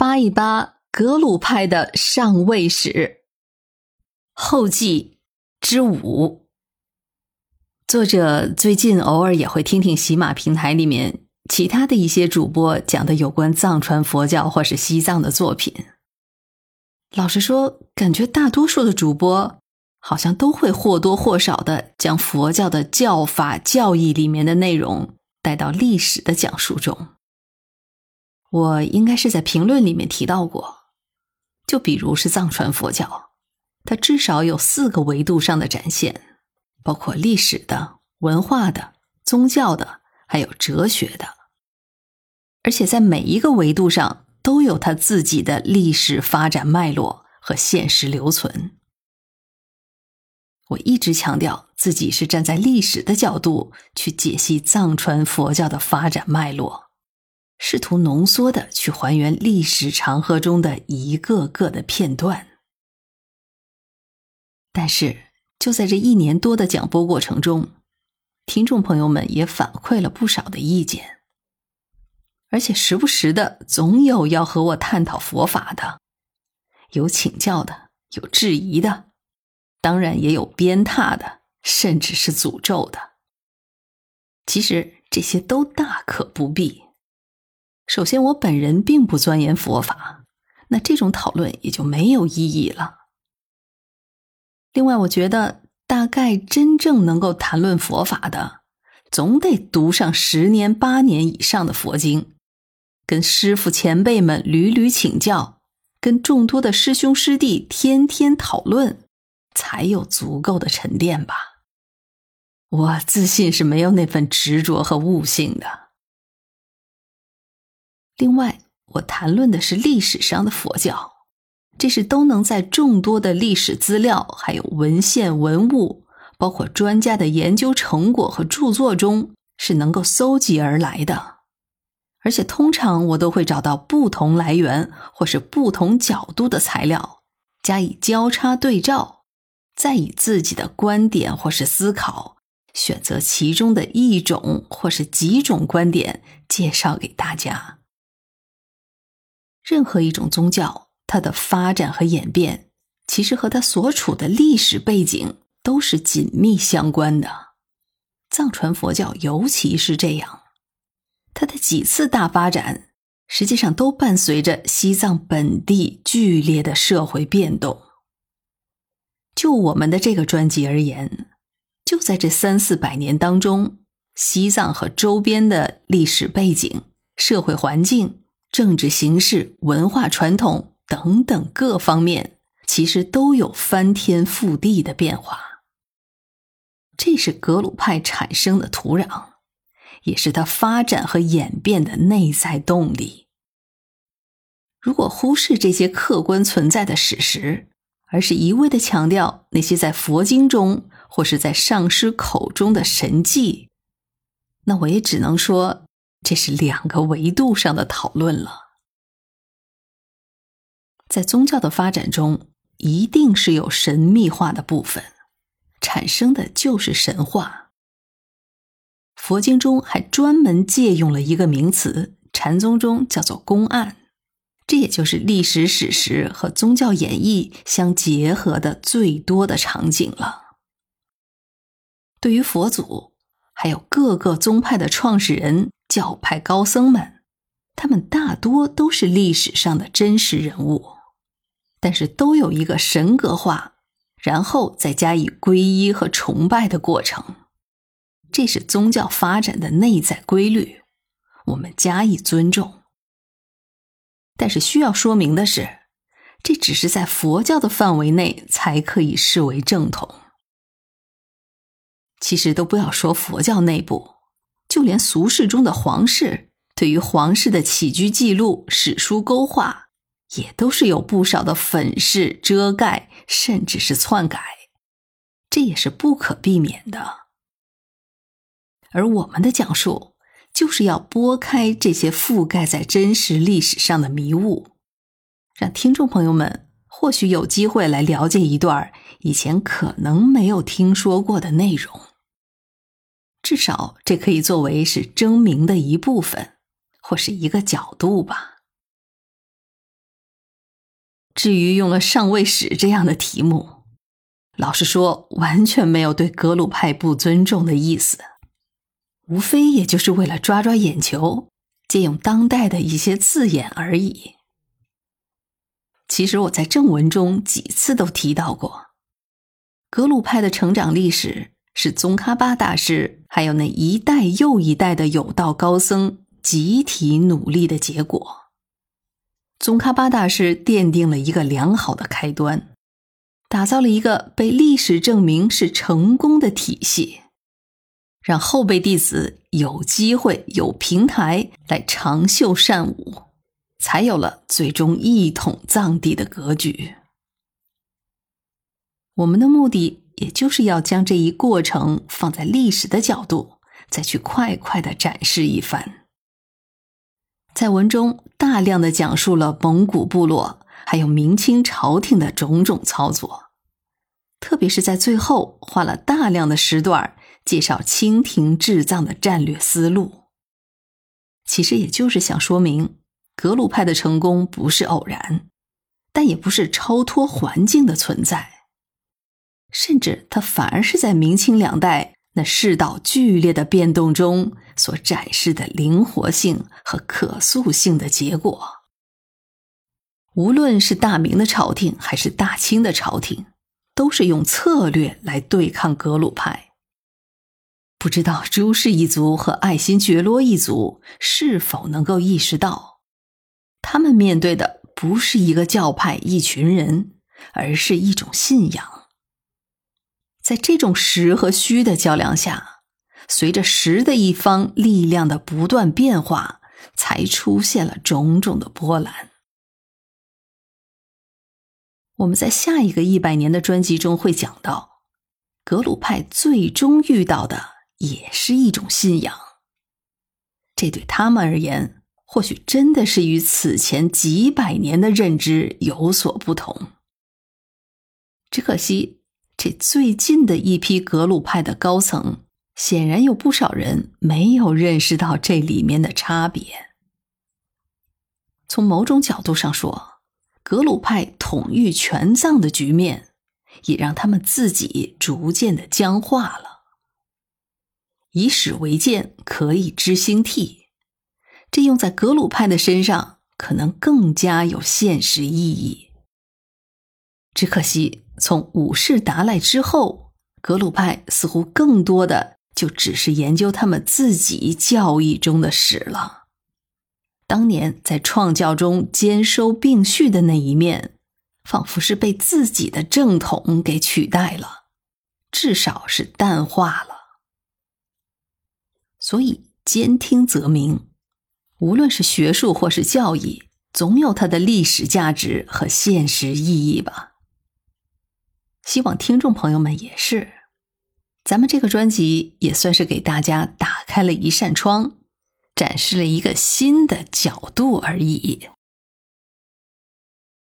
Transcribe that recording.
扒一扒格鲁派的上位史后记之五。作者最近偶尔也会听听喜马平台里面其他的一些主播讲的有关藏传佛教或是西藏的作品。老实说，感觉大多数的主播好像都会或多或少的将佛教的教法教义里面的内容带到历史的讲述中。我应该是在评论里面提到过，就比如是藏传佛教，它至少有四个维度上的展现。包括历史的、文化的、宗教的，还有哲学的，而且在每一个维度上都有它自己的历史发展脉络和现实留存。我一直强调自己是站在历史的角度去解析藏传佛教的发展脉络，试图浓缩的去还原历史长河中的一个个的片段，但是。就在这一年多的讲播过程中，听众朋友们也反馈了不少的意见，而且时不时的总有要和我探讨佛法的，有请教的，有质疑的，当然也有鞭挞的，甚至是诅咒的。其实这些都大可不必。首先，我本人并不钻研佛法，那这种讨论也就没有意义了。另外，我觉得大概真正能够谈论佛法的，总得读上十年八年以上的佛经，跟师傅前辈们屡屡请教，跟众多的师兄师弟天天讨论，才有足够的沉淀吧。我自信是没有那份执着和悟性的。另外，我谈论的是历史上的佛教。这是都能在众多的历史资料、还有文献文物，包括专家的研究成果和著作中，是能够搜集而来的。而且通常我都会找到不同来源或是不同角度的材料，加以交叉对照，再以自己的观点或是思考，选择其中的一种或是几种观点，介绍给大家。任何一种宗教。它的发展和演变，其实和它所处的历史背景都是紧密相关的。藏传佛教尤其是这样，它的几次大发展，实际上都伴随着西藏本地剧烈的社会变动。就我们的这个专辑而言，就在这三四百年当中，西藏和周边的历史背景、社会环境、政治形势、文化传统。等等各方面，其实都有翻天覆地的变化。这是格鲁派产生的土壤，也是它发展和演变的内在动力。如果忽视这些客观存在的史实，而是一味的强调那些在佛经中或是在上师口中的神迹，那我也只能说，这是两个维度上的讨论了。在宗教的发展中，一定是有神秘化的部分，产生的就是神话。佛经中还专门借用了一个名词，禅宗中叫做公案，这也就是历史史实和宗教演绎相结合的最多的场景了。对于佛祖，还有各个宗派的创始人、教派高僧们，他们大多都是历史上的真实人物。但是都有一个神格化，然后再加以皈依和崇拜的过程，这是宗教发展的内在规律，我们加以尊重。但是需要说明的是，这只是在佛教的范围内才可以视为正统。其实都不要说佛教内部，就连俗世中的皇室，对于皇室的起居记录、史书勾画。也都是有不少的粉饰、遮盖，甚至是篡改，这也是不可避免的。而我们的讲述，就是要拨开这些覆盖在真实历史上的迷雾，让听众朋友们或许有机会来了解一段以前可能没有听说过的内容。至少，这可以作为是争鸣的一部分，或是一个角度吧。至于用了上位史这样的题目，老实说，完全没有对格鲁派不尊重的意思，无非也就是为了抓抓眼球，借用当代的一些字眼而已。其实我在正文中几次都提到过，格鲁派的成长历史是宗喀巴大师还有那一代又一代的有道高僧集体努力的结果。宗喀巴大师奠定了一个良好的开端，打造了一个被历史证明是成功的体系，让后辈弟子有机会、有平台来长袖善舞。才有了最终一统藏地的格局。我们的目的，也就是要将这一过程放在历史的角度，再去快快的展示一番。在文中大量的讲述了蒙古部落还有明清朝廷的种种操作，特别是在最后花了大量的时段介绍清廷治藏的战略思路。其实也就是想说明。格鲁派的成功不是偶然，但也不是超脱环境的存在，甚至它反而是在明清两代那世道剧烈的变动中所展示的灵活性和可塑性的结果。无论是大明的朝廷还是大清的朝廷，都是用策略来对抗格鲁派。不知道朱氏一族和爱新觉罗一族是否能够意识到。他们面对的不是一个教派、一群人，而是一种信仰。在这种实和虚的较量下，随着实的一方力量的不断变化，才出现了种种的波澜。我们在下一个一百年的专辑中会讲到，格鲁派最终遇到的也是一种信仰。这对他们而言。或许真的是与此前几百年的认知有所不同。只可惜，这最近的一批格鲁派的高层，显然有不少人没有认识到这里面的差别。从某种角度上说，格鲁派统御全藏的局面，也让他们自己逐渐的僵化了。以史为鉴，可以知兴替。这用在格鲁派的身上，可能更加有现实意义。只可惜，从五世达赖之后，格鲁派似乎更多的就只是研究他们自己教义中的史了。当年在创教中兼收并蓄的那一面，仿佛是被自己的正统给取代了，至少是淡化了。所以，兼听则明。无论是学术或是教义，总有它的历史价值和现实意义吧。希望听众朋友们也是。咱们这个专辑也算是给大家打开了一扇窗，展示了一个新的角度而已。